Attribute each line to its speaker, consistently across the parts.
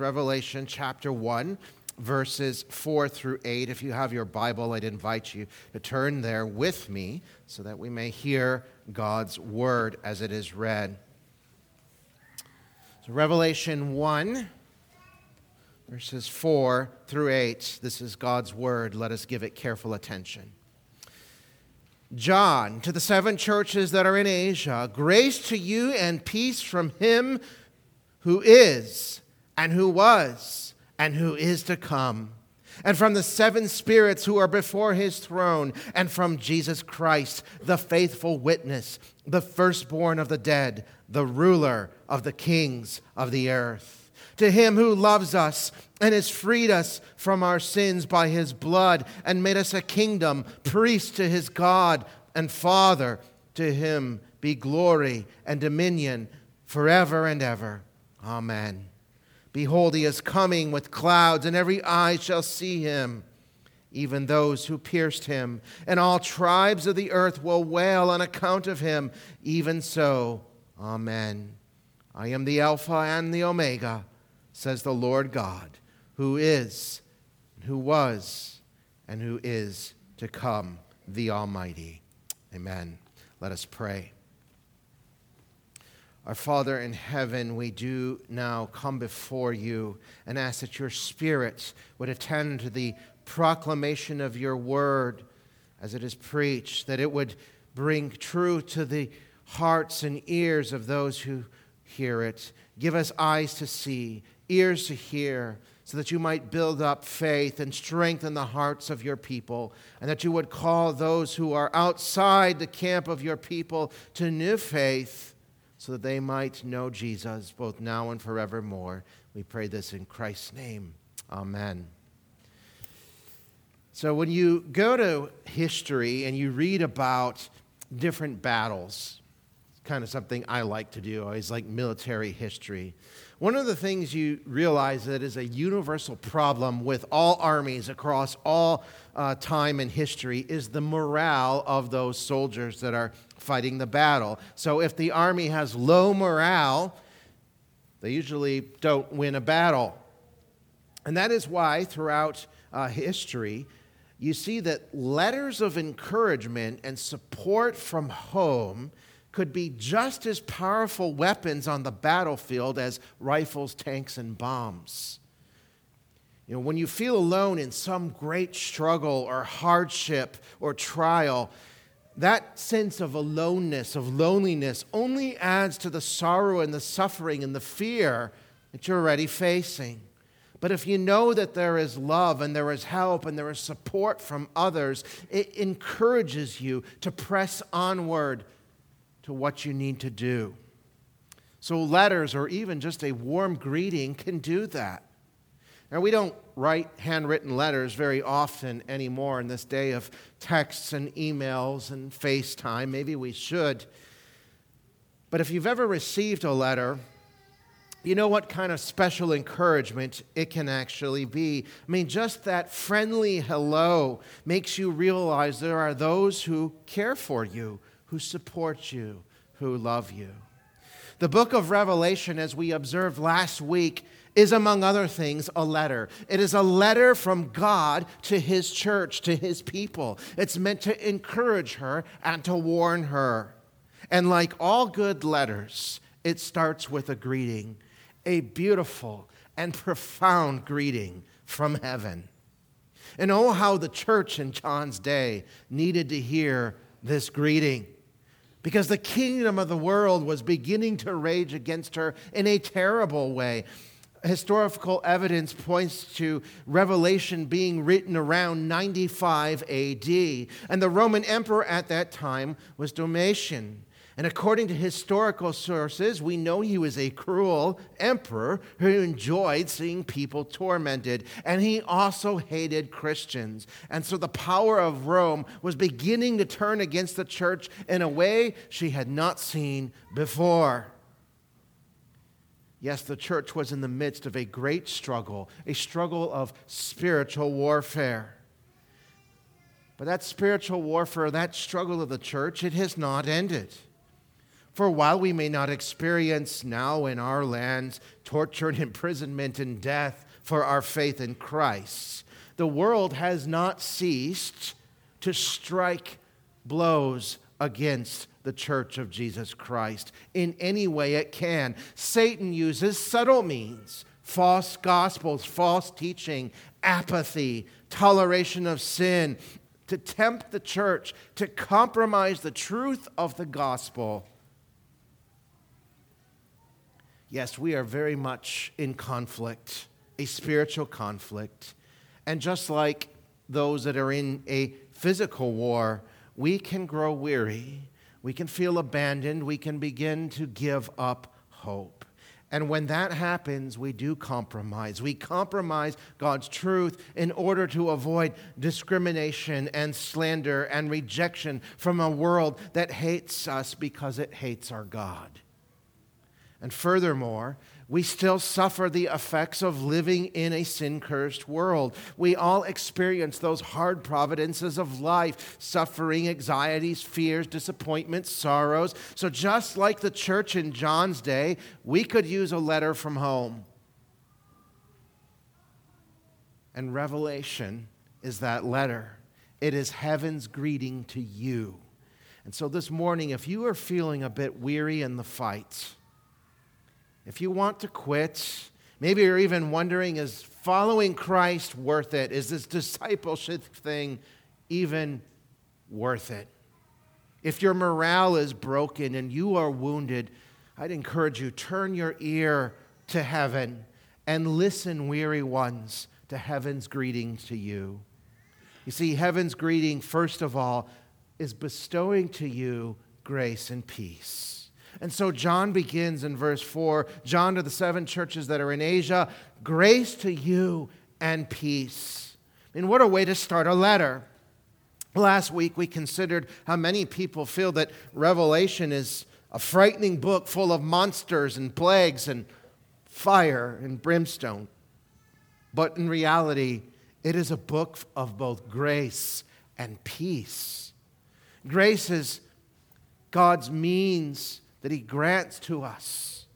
Speaker 1: Revelation chapter 1, verses 4 through 8. If you have your Bible, I'd invite you to turn there with me so that we may hear God's word as it is read. So, Revelation 1, verses 4 through 8. This is God's word. Let us give it careful attention. John, to the seven churches that are in Asia, grace to you and peace from him who is and who was and who is to come, and from the seven spirits who are before his throne, and from Jesus Christ, the faithful witness, the firstborn of the dead, the ruler of the kings of the earth. To him who loves us and has freed us from our sins by his blood and made us a kingdom, priest to his God and Father, to him be glory and dominion forever and ever. Amen. Behold, he is coming with clouds, and every eye shall see him, even those who pierced him. And all tribes of the earth will wail on account of him. Even so, Amen. I am the Alpha and the Omega, says the Lord God, who is, who was, and who is to come, the Almighty. Amen. Let us pray. Our Father in heaven, we do now come before you and ask that your Spirit would attend to the proclamation of your word as it is preached, that it would bring true to the hearts and ears of those who hear it. Give us eyes to see, ears to hear, so that you might build up faith and strengthen the hearts of your people, and that you would call those who are outside the camp of your people to new faith so that they might know Jesus both now and forevermore. We pray this in Christ's name. Amen. So, when you go to history and you read about different battles, kind of something I like to do. I always like military history. One of the things you realize that is a universal problem with all armies across all uh, time and history is the morale of those soldiers that are fighting the battle. So if the army has low morale, they usually don't win a battle. And that is why throughout uh, history, you see that letters of encouragement and support from home could be just as powerful weapons on the battlefield as rifles, tanks, and bombs. You know, when you feel alone in some great struggle or hardship or trial, that sense of aloneness, of loneliness, only adds to the sorrow and the suffering and the fear that you're already facing. But if you know that there is love and there is help and there is support from others, it encourages you to press onward to what you need to do. So, letters or even just a warm greeting can do that. Now, we don't write handwritten letters very often anymore in this day of texts and emails and FaceTime. Maybe we should. But if you've ever received a letter, you know what kind of special encouragement it can actually be. I mean, just that friendly hello makes you realize there are those who care for you, who support you, who love you. The book of Revelation, as we observed last week, is, among other things, a letter. It is a letter from God to His church, to His people. It's meant to encourage her and to warn her. And like all good letters, it starts with a greeting, a beautiful and profound greeting from heaven. And oh, how the church in John's day needed to hear this greeting because the kingdom of the world was beginning to rage against her in a terrible way historical evidence points to Revelation being written around 95 AD. And the Roman emperor at that time was Domitian. And according to historical sources, we know he was a cruel emperor who enjoyed seeing people tormented. And he also hated Christians. And so the power of Rome was beginning to turn against the church in a way she had not seen before. Yes, the church was in the midst of a great struggle, a struggle of spiritual warfare. But that spiritual warfare, that struggle of the church, it has not ended. For while we may not experience now in our lands torture and imprisonment and death for our faith in Christ, the world has not ceased to strike blows against the church of Jesus Christ in any way it can. Satan uses subtle means false gospels, false teaching, apathy, toleration of sin to tempt the church to compromise the truth of the gospel. Yes, we are very much in conflict, a spiritual conflict. And just like those that are in a physical war, we can grow weary, we can feel abandoned, we can begin to give up hope. And when that happens, we do compromise. We compromise God's truth in order to avoid discrimination and slander and rejection from a world that hates us because it hates our God. And furthermore, we still suffer the effects of living in a sin cursed world. We all experience those hard providences of life suffering, anxieties, fears, disappointments, sorrows. So, just like the church in John's day, we could use a letter from home. And Revelation is that letter, it is heaven's greeting to you. And so, this morning, if you are feeling a bit weary in the fight, if you want to quit, maybe you're even wondering is following Christ worth it? Is this discipleship thing even worth it? If your morale is broken and you are wounded, I'd encourage you turn your ear to heaven and listen, weary ones, to heaven's greeting to you. You see, heaven's greeting, first of all, is bestowing to you grace and peace. And so John begins in verse 4 John to the seven churches that are in Asia, grace to you and peace. I mean, what a way to start a letter. Last week we considered how many people feel that Revelation is a frightening book full of monsters and plagues and fire and brimstone. But in reality, it is a book of both grace and peace. Grace is God's means that He grants to us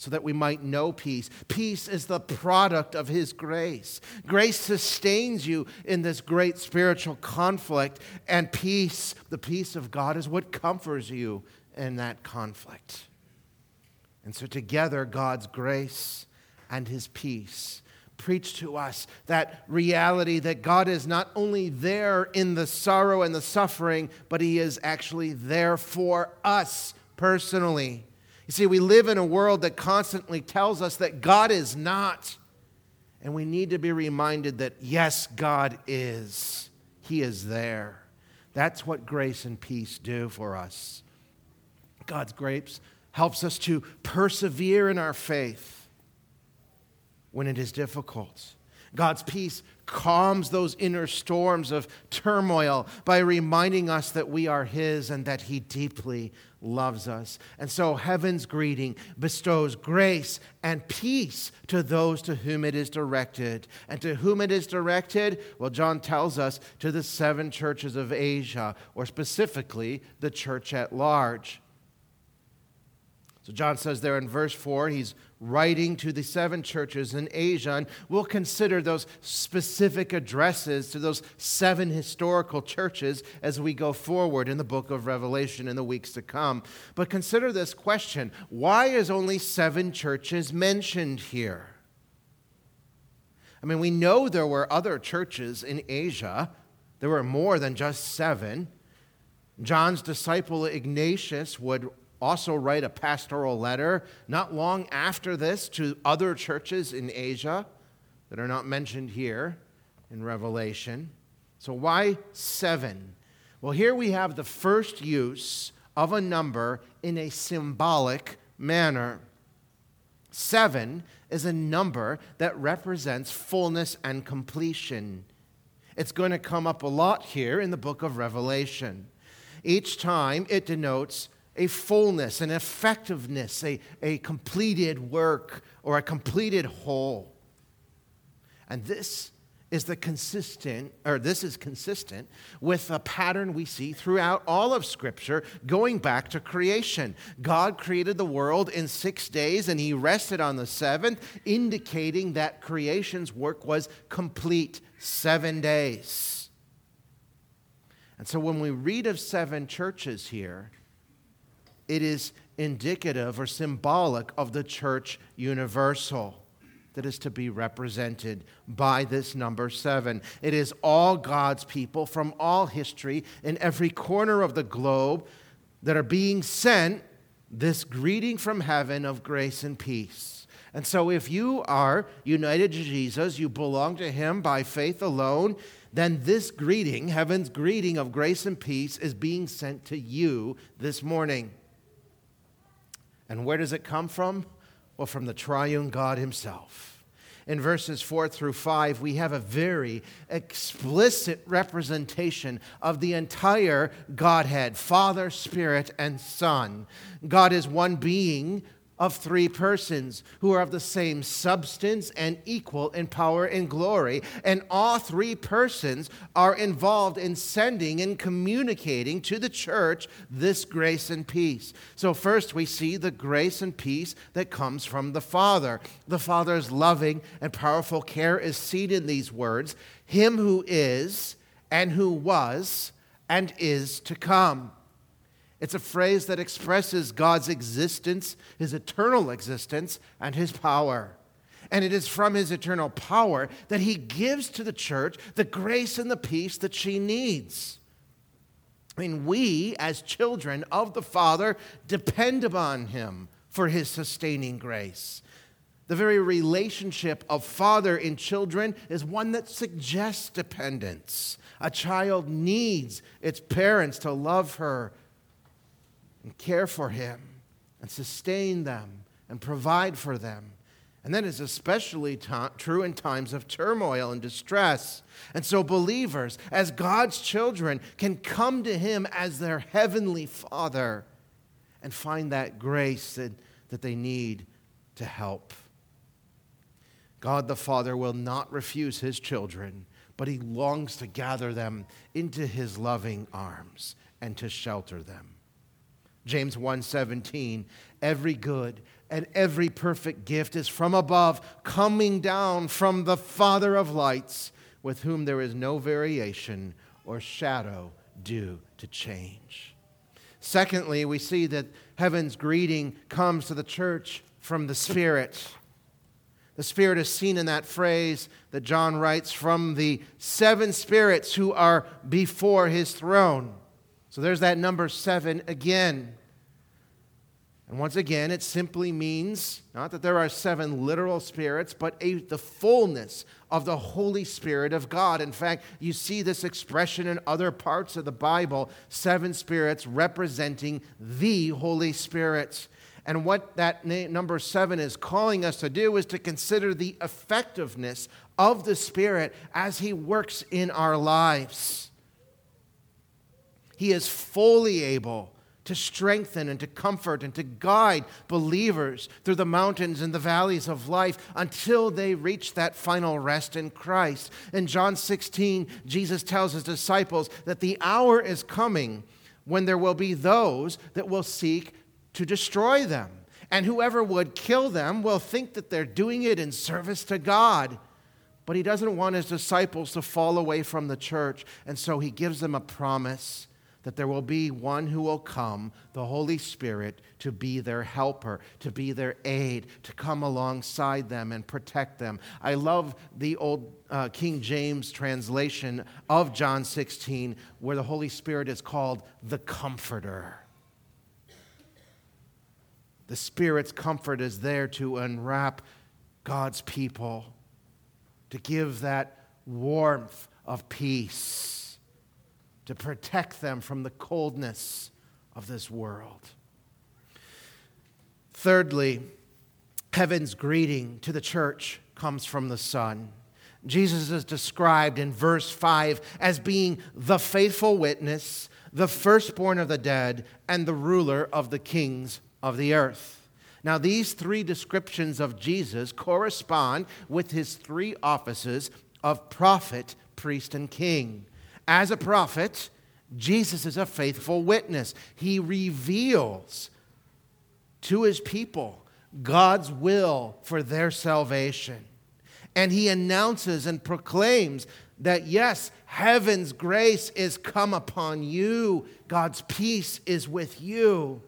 Speaker 1: so that we might know peace. Peace is the product of His grace. Grace sustains you in this great spiritual conflict, and peace, the peace of God, is what comforts you in that conflict. And so, together, God's grace and His peace preach to us that reality that God is not only there in the sorrow and the suffering, but He is actually there for us personally. You see, we live in a world that constantly tells us that God is not. And we need to be reminded that, yes, God is. He is there. That's what grace and peace do for us. God's grace helps us to persevere in our faith when it is difficult. God's peace calms those inner storms of turmoil by reminding us that we are His and that He deeply loves us. And so heaven's greeting bestows grace and peace to those to whom it is directed. And to whom it is directed? Well, John tells us to the seven churches of Asia, or specifically the church at large. So John says there in verse 4, he's writing to the seven churches in Asia, and we'll consider those specific addresses to those seven historical churches as we go forward in the book of Revelation in the weeks to come. But consider this question why is only seven churches mentioned here? I mean, we know there were other churches in Asia, there were more than just seven. John's disciple Ignatius would also write a pastoral letter not long after this to other churches in Asia that are not mentioned here in Revelation. So, why seven? Well, here we have the first use of a number in a symbolic manner. Seven is a number that represents fullness and completion. It's going to come up a lot here in the book of Revelation. Each time it denotes a fullness, an effectiveness, a, a completed work or a completed whole. And this is the consistent, or this is consistent with a pattern we see throughout all of Scripture going back to creation. God created the world in six days and he rested on the seventh, indicating that creation's work was complete seven days. And so when we read of seven churches here, it is indicative or symbolic of the church universal that is to be represented by this number seven. It is all God's people from all history in every corner of the globe that are being sent this greeting from heaven of grace and peace. And so, if you are united to Jesus, you belong to Him by faith alone, then this greeting, heaven's greeting of grace and peace, is being sent to you this morning. And where does it come from? Well, from the triune God Himself. In verses 4 through 5, we have a very explicit representation of the entire Godhead Father, Spirit, and Son. God is one being of three persons who are of the same substance and equal in power and glory. And all three persons are involved in sending and communicating to the church this grace and peace. So, first, we see the grace and peace that comes from the Father. The Father's loving and powerful care is seen in these words Him who is, and who was, and is to come. It's a phrase that expresses God's existence, his eternal existence, and his power. And it is from his eternal power that he gives to the church the grace and the peace that she needs. I mean, we, as children of the Father, depend upon him for his sustaining grace. The very relationship of father and children is one that suggests dependence. A child needs its parents to love her and care for him and sustain them and provide for them. And that is especially true in times of turmoil and distress. And so, believers, as God's children, can come to Him as their heavenly Father and find that grace that, that they need to help. God the Father will not refuse His children, but He longs to gather them into His loving arms and to shelter them. James 1:17 Every good and every perfect gift is from above coming down from the Father of lights with whom there is no variation or shadow due to change. Secondly, we see that heaven's greeting comes to the church from the Spirit. The Spirit is seen in that phrase that John writes from the seven spirits who are before his throne. So there's that number seven again. And once again, it simply means not that there are seven literal spirits, but a, the fullness of the Holy Spirit of God. In fact, you see this expression in other parts of the Bible seven spirits representing the Holy Spirit. And what that number seven is calling us to do is to consider the effectiveness of the Spirit as He works in our lives. He is fully able to strengthen and to comfort and to guide believers through the mountains and the valleys of life until they reach that final rest in Christ. In John 16, Jesus tells his disciples that the hour is coming when there will be those that will seek to destroy them. And whoever would kill them will think that they're doing it in service to God. But he doesn't want his disciples to fall away from the church. And so he gives them a promise that there will be one who will come, the Holy Spirit, to be their helper, to be their aid, to come alongside them and protect them. I love the old uh, King James translation of John 16, where the Holy Spirit is called the Comforter. The Spirit's comfort is there to unwrap God's people, to give that warmth of peace to protect them from the coldness of this world. Thirdly, heaven's greeting to the church comes from the Son. Jesus is described in verse 5 as being the faithful witness, the firstborn of the dead, and the ruler of the kings of the earth. Now, these three descriptions of Jesus correspond with his three offices of prophet, priest, and king. As a prophet, Jesus is a faithful witness. He reveals to his people God's will for their salvation. And he announces and proclaims that yes, heaven's grace is come upon you, God's peace is with you.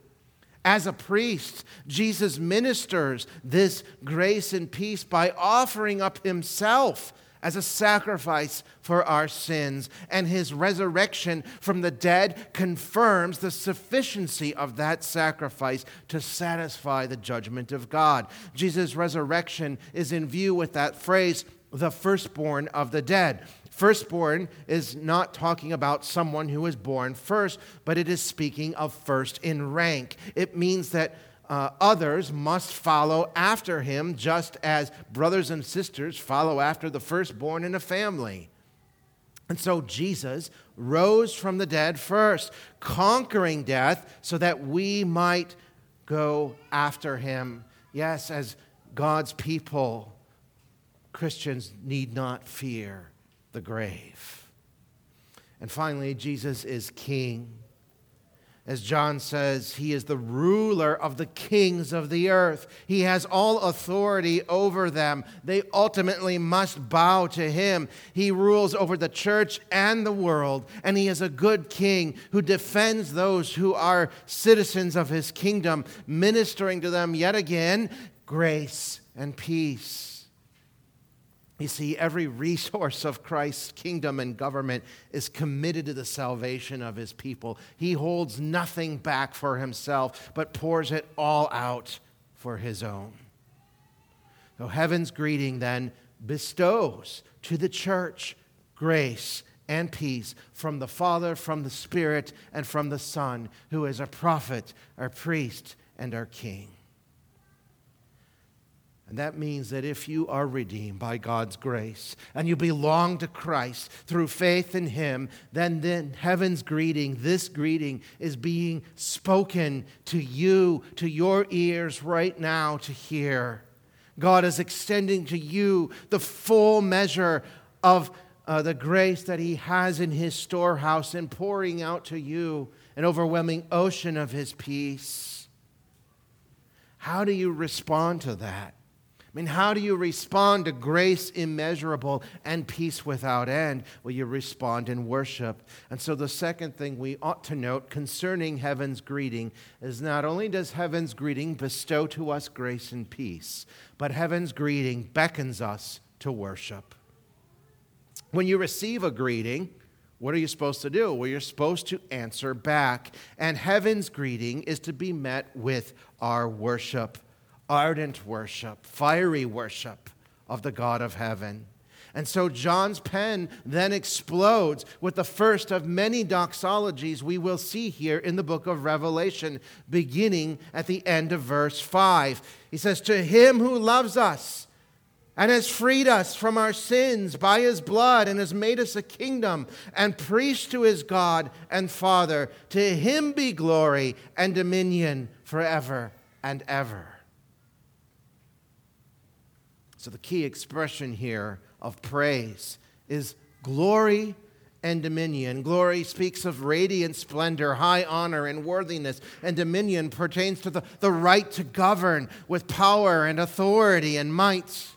Speaker 1: As a priest, Jesus ministers this grace and peace by offering up himself as a sacrifice for our sins, and his resurrection from the dead confirms the sufficiency of that sacrifice to satisfy the judgment of God. Jesus' resurrection is in view with that phrase, the firstborn of the dead. Firstborn is not talking about someone who is born first, but it is speaking of first in rank. It means that uh, others must follow after him, just as brothers and sisters follow after the firstborn in a family. And so Jesus rose from the dead first, conquering death so that we might go after him. Yes, as God's people, Christians need not fear the grave. And finally, Jesus is king. As John says, he is the ruler of the kings of the earth. He has all authority over them. They ultimately must bow to him. He rules over the church and the world, and he is a good king who defends those who are citizens of his kingdom, ministering to them yet again grace and peace. You see, every resource of Christ's kingdom and government is committed to the salvation of his people. He holds nothing back for himself, but pours it all out for his own. So, heaven's greeting then bestows to the church grace and peace from the Father, from the Spirit, and from the Son, who is our prophet, our priest, and our king. And that means that if you are redeemed by God's grace and you belong to Christ through faith in Him, then, then heaven's greeting, this greeting, is being spoken to you, to your ears right now to hear. God is extending to you the full measure of uh, the grace that He has in His storehouse and pouring out to you an overwhelming ocean of His peace. How do you respond to that? I mean, how do you respond to grace immeasurable and peace without end? Well, you respond in worship. And so, the second thing we ought to note concerning heaven's greeting is not only does heaven's greeting bestow to us grace and peace, but heaven's greeting beckons us to worship. When you receive a greeting, what are you supposed to do? Well, you're supposed to answer back. And heaven's greeting is to be met with our worship ardent worship, fiery worship of the God of heaven. And so John's pen then explodes with the first of many doxologies we will see here in the book of Revelation, beginning at the end of verse 5. He says, To him who loves us and has freed us from our sins by his blood and has made us a kingdom and priest to his God and Father, to him be glory and dominion forever and ever. So, the key expression here of praise is glory and dominion. Glory speaks of radiant splendor, high honor, and worthiness, and dominion pertains to the, the right to govern with power and authority and might.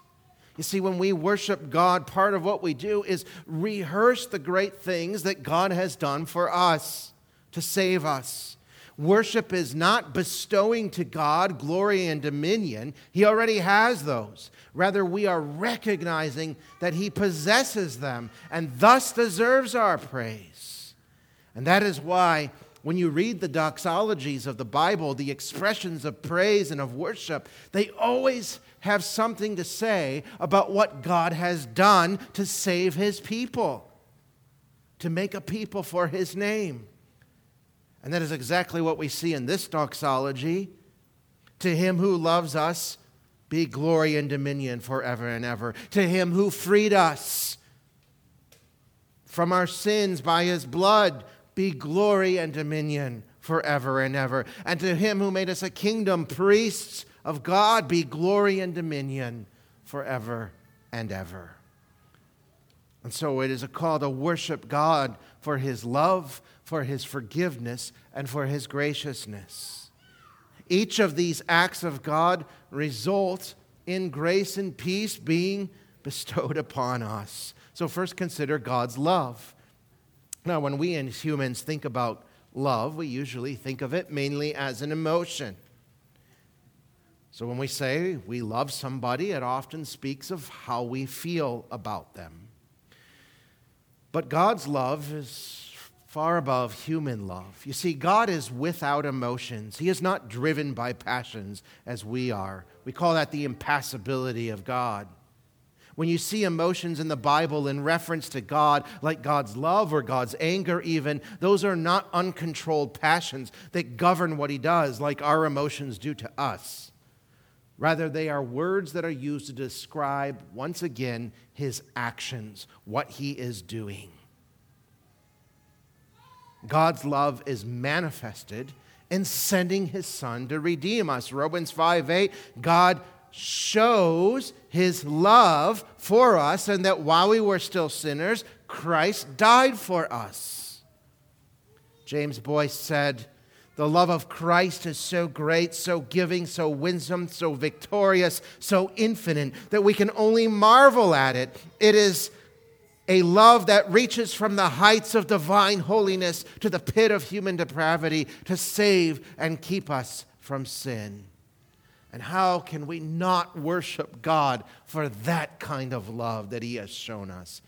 Speaker 1: You see, when we worship God, part of what we do is rehearse the great things that God has done for us to save us. Worship is not bestowing to God glory and dominion, He already has those. Rather, we are recognizing that He possesses them and thus deserves our praise. And that is why, when you read the doxologies of the Bible, the expressions of praise and of worship, they always have something to say about what God has done to save His people, to make a people for His name. And that is exactly what we see in this doxology. To him who loves us be glory and dominion forever and ever. To him who freed us from our sins by his blood be glory and dominion forever and ever. And to him who made us a kingdom, priests of God, be glory and dominion forever and ever. And so it is a call to worship God for his love, for his forgiveness, and for his graciousness. Each of these acts of God result in grace and peace being bestowed upon us. So, first consider God's love. Now, when we as humans think about love, we usually think of it mainly as an emotion. So, when we say we love somebody, it often speaks of how we feel about them. But God's love is far above human love. You see, God is without emotions, He is not driven by passions as we are. We call that the impassibility of God. When you see emotions in the Bible in reference to God, like God's love or God's anger, even, those are not uncontrolled passions that govern what He does, like our emotions do to us. Rather, they are words that are used to describe, once again, his actions, what he is doing. God's love is manifested in sending his son to redeem us. Romans 5 8, God shows his love for us, and that while we were still sinners, Christ died for us. James Boice said, the love of Christ is so great, so giving, so winsome, so victorious, so infinite that we can only marvel at it. It is a love that reaches from the heights of divine holiness to the pit of human depravity to save and keep us from sin. And how can we not worship God for that kind of love that He has shown us?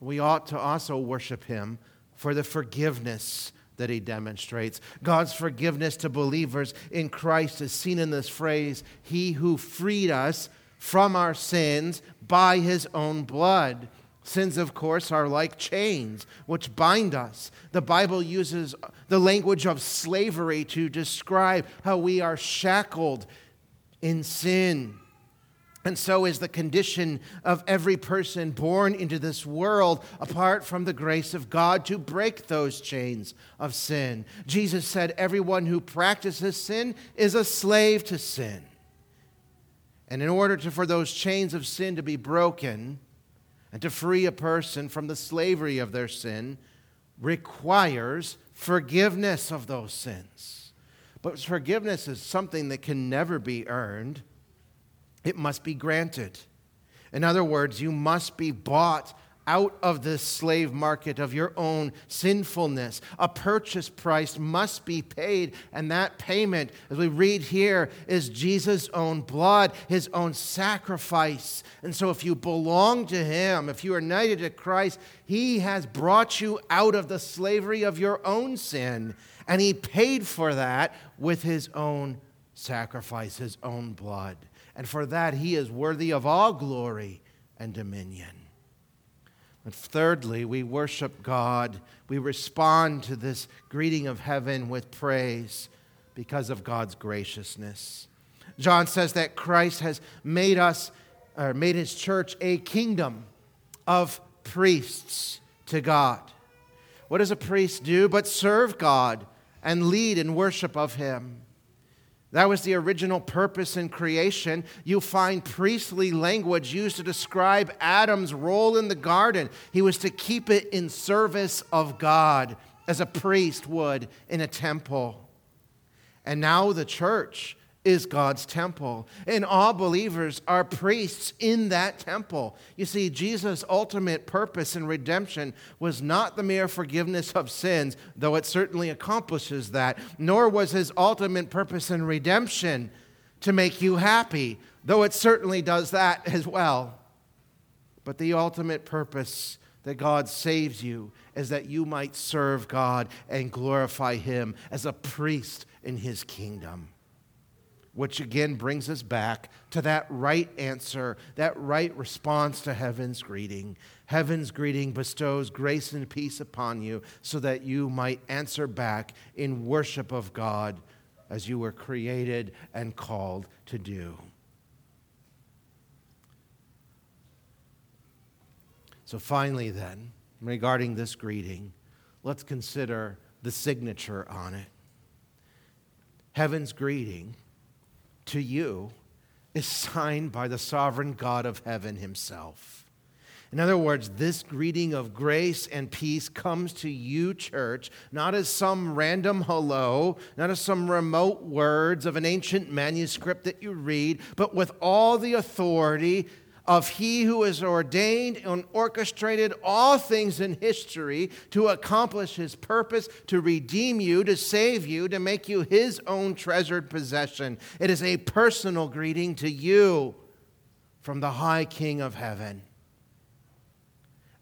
Speaker 1: We ought to also worship Him for the forgiveness that he demonstrates. God's forgiveness to believers in Christ is seen in this phrase He who freed us from our sins by his own blood. Sins, of course, are like chains which bind us. The Bible uses the language of slavery to describe how we are shackled in sin. And so is the condition of every person born into this world apart from the grace of God to break those chains of sin. Jesus said, Everyone who practices sin is a slave to sin. And in order to, for those chains of sin to be broken and to free a person from the slavery of their sin, requires forgiveness of those sins. But forgiveness is something that can never be earned it must be granted. In other words, you must be bought out of the slave market of your own sinfulness. A purchase price must be paid, and that payment, as we read here, is Jesus' own blood, his own sacrifice. And so, if you belong to him, if you are united to Christ, he has brought you out of the slavery of your own sin, and he paid for that with his own sacrifice, his own blood and for that he is worthy of all glory and dominion. And thirdly, we worship God. We respond to this greeting of heaven with praise because of God's graciousness. John says that Christ has made us, or made his church, a kingdom of priests to God. What does a priest do but serve God and lead in worship of him? That was the original purpose in creation. You find priestly language used to describe Adam's role in the garden. He was to keep it in service of God, as a priest would in a temple. And now the church is God's temple. And all believers are priests in that temple. You see, Jesus' ultimate purpose in redemption was not the mere forgiveness of sins, though it certainly accomplishes that, nor was his ultimate purpose in redemption to make you happy, though it certainly does that as well. But the ultimate purpose that God saves you is that you might serve God and glorify him as a priest in his kingdom which again brings us back to that right answer, that right response to heaven's greeting. Heaven's greeting bestows grace and peace upon you so that you might answer back in worship of God as you were created and called to do. So, finally, then, regarding this greeting, let's consider the signature on it. Heaven's greeting to you is signed by the sovereign God of heaven himself. In other words, this greeting of grace and peace comes to you, church, not as some random hello, not as some remote words of an ancient manuscript that you read, but with all the authority of He who has ordained and orchestrated all things in history to accomplish His purpose, to redeem you, to save you, to make you His own treasured possession. It is a personal greeting to you from the High King of Heaven.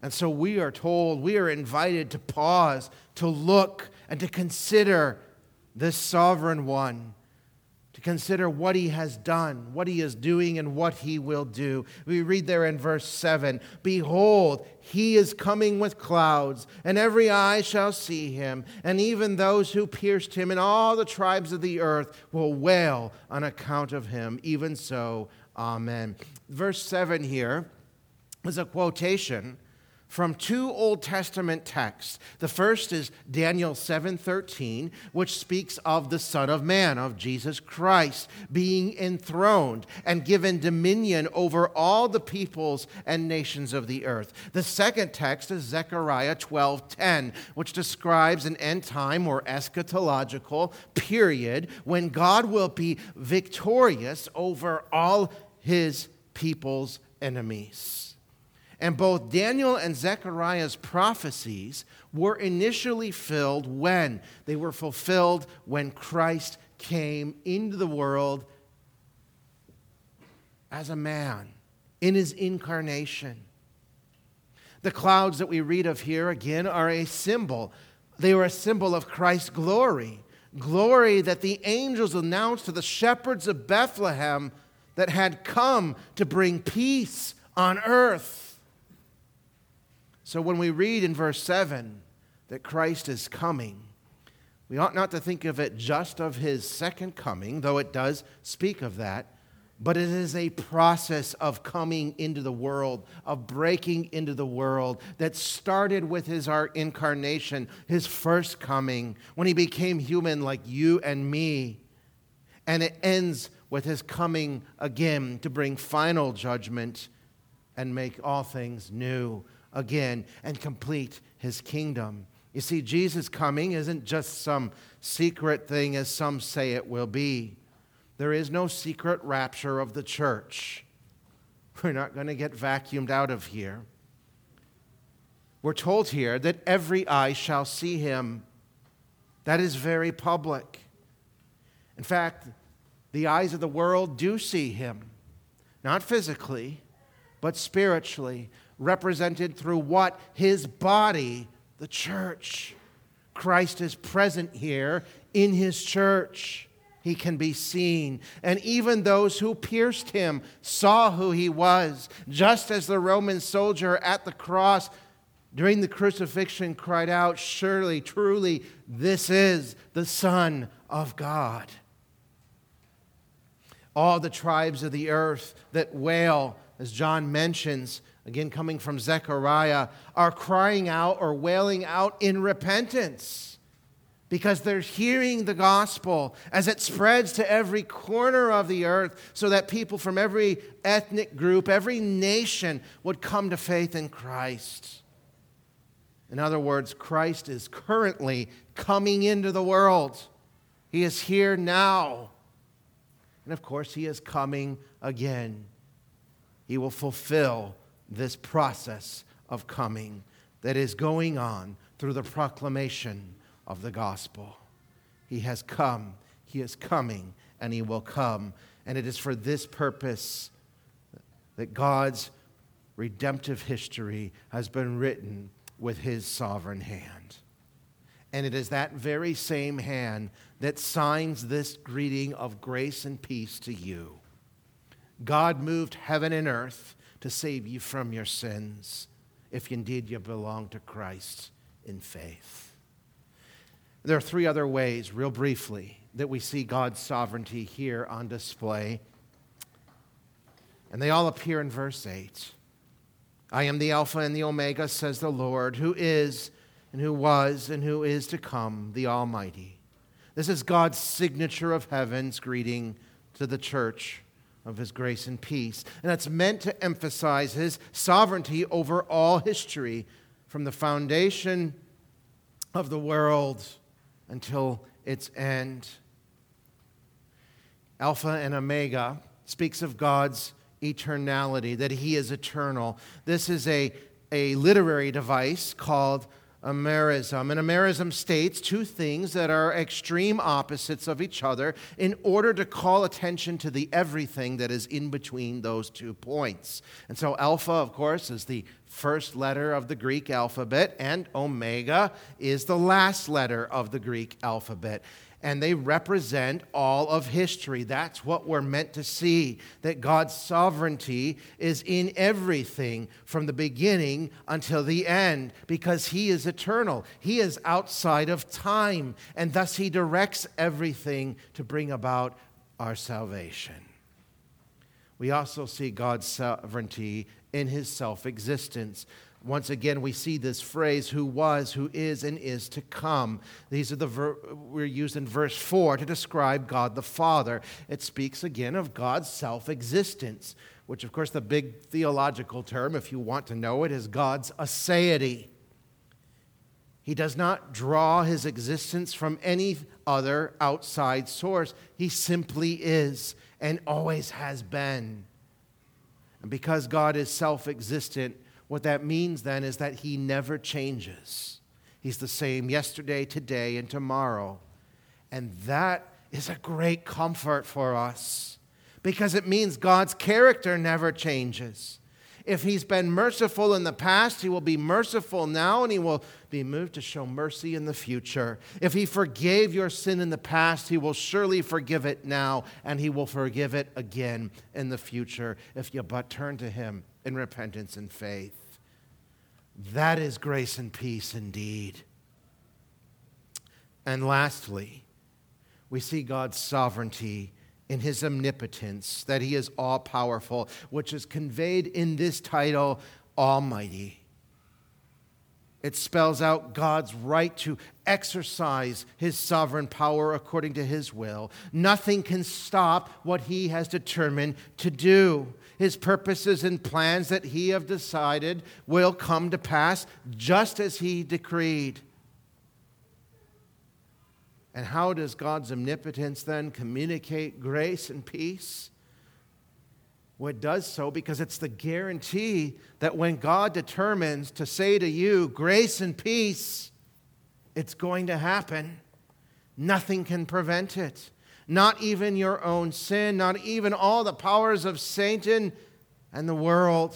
Speaker 1: And so we are told, we are invited to pause, to look, and to consider this sovereign one, to consider what he has done, what he is doing, and what he will do. We read there in verse 7 Behold, he is coming with clouds, and every eye shall see him, and even those who pierced him, and all the tribes of the earth will wail on account of him. Even so, Amen. Verse 7 here is a quotation from two Old Testament texts. The first is Daniel 7:13, which speaks of the Son of Man, of Jesus Christ, being enthroned and given dominion over all the peoples and nations of the earth. The second text is Zechariah 12:10, which describes an end time or eschatological period when God will be victorious over all his people's enemies. And both Daniel and Zechariah's prophecies were initially filled when? They were fulfilled when Christ came into the world as a man in his incarnation. The clouds that we read of here again are a symbol. They were a symbol of Christ's glory. Glory that the angels announced to the shepherds of Bethlehem that had come to bring peace on earth. So when we read in verse 7 that Christ is coming, we ought not to think of it just of his second coming, though it does speak of that, but it is a process of coming into the world, of breaking into the world that started with his incarnation, his first coming, when he became human like you and me. And it ends with his coming again to bring final judgment and make all things new again and complete his kingdom. You see, Jesus' coming isn't just some secret thing as some say it will be. There is no secret rapture of the church. We're not going to get vacuumed out of here. We're told here that every eye shall see him. That is very public. In fact, the eyes of the world do see him, not physically, but spiritually represented through what? His body, the church. Christ is present here in his church. He can be seen. And even those who pierced him saw who he was, just as the Roman soldier at the cross during the crucifixion cried out, Surely, truly, this is the Son of God. All the tribes of the earth that wail, as John mentions, again coming from Zechariah, are crying out or wailing out in repentance because they're hearing the gospel as it spreads to every corner of the earth so that people from every ethnic group, every nation would come to faith in Christ. In other words, Christ is currently coming into the world. He is here now. And of course, He is coming again. He will fulfill this process of coming that is going on through the proclamation of the gospel. He has come, He is coming, and He will come. And it is for this purpose that God's redemptive history has been written with His sovereign hand. And it is that very same hand that signs this greeting of grace and peace to you. God moved heaven and earth to save you from your sins if indeed you belong to Christ in faith. There are three other ways, real briefly, that we see God's sovereignty here on display. And they all appear in verse 8. I am the Alpha and the Omega, says the Lord, who is and who was and who is to come, the Almighty. This is God's signature of heaven's greeting to the church of his grace and peace. And that's meant to emphasize his sovereignty over all history from the foundation of the world until its end. Alpha and Omega speaks of God's eternality, that he is eternal. This is a, a literary device called a merism. And a merism states two things that are extreme opposites of each other in order to call attention to the everything that is in between those two points. And so, alpha, of course, is the first letter of the Greek alphabet, and omega is the last letter of the Greek alphabet and they represent all of history. That's what we're meant to see that God's sovereignty is in everything from the beginning until the end because He is eternal. He is outside of time, and thus He directs everything to bring about our salvation. We also see God's sovereignty in His self existence once again, we see this phrase, who was, who is, and is to come. These are the ver- we're used in verse 4 to describe God the Father. It speaks again of God's self existence, which, of course, the big theological term, if you want to know it, is God's aseity. He does not draw his existence from any other outside source. He simply is and always has been. And because God is self existent, what that means then is that he never changes. He's the same yesterday, today, and tomorrow. And that is a great comfort for us because it means God's character never changes. If he's been merciful in the past, he will be merciful now and he will be moved to show mercy in the future. If he forgave your sin in the past, he will surely forgive it now and he will forgive it again in the future if you but turn to him in repentance and faith. That is grace and peace indeed. And lastly, we see God's sovereignty in his omnipotence, that he is all powerful, which is conveyed in this title, Almighty. It spells out God's right to exercise his sovereign power according to his will. Nothing can stop what he has determined to do. His purposes and plans that he have decided will come to pass just as he decreed. And how does God's omnipotence then communicate grace and peace? Well, it does so because it's the guarantee that when God determines to say to you, grace and peace, it's going to happen. Nothing can prevent it. Not even your own sin, not even all the powers of Satan and the world.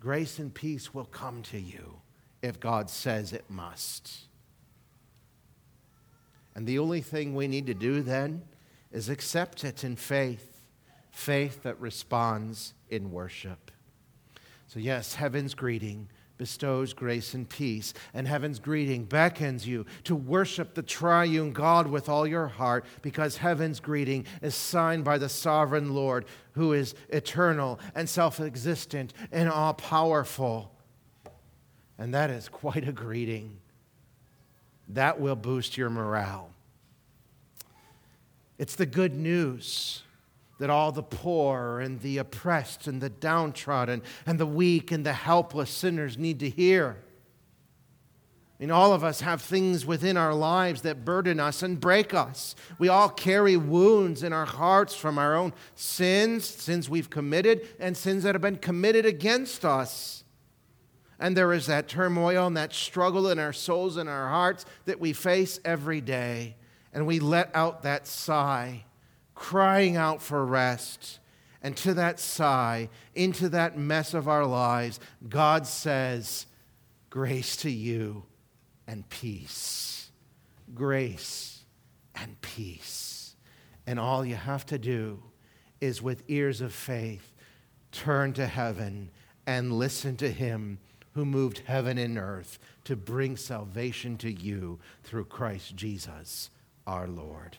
Speaker 1: Grace and peace will come to you if God says it must. And the only thing we need to do then is accept it in faith faith that responds in worship. So, yes, heaven's greeting bestows grace and peace, and heaven's greeting beckons you to worship the triune God with all your heart, because heaven's greeting is signed by the sovereign Lord who is eternal and self existent and all powerful. And that is quite a greeting. That will boost your morale. It's the good news that all the poor and the oppressed and the downtrodden and the weak and the helpless sinners need to hear. And all of us have things within our lives that burden us and break us. We all carry wounds in our hearts from our own sins, sins we've committed, and sins that have been committed against us. And there is that turmoil and that struggle in our souls and our hearts that we face every day. And we let out that sigh crying out for rest. And to that sigh, into that mess of our lives, God says, Grace to you and peace. Grace and peace. And all you have to do is, with ears of faith, turn to heaven and listen to Him who moved heaven and earth to bring salvation to you through Christ Jesus our Lord.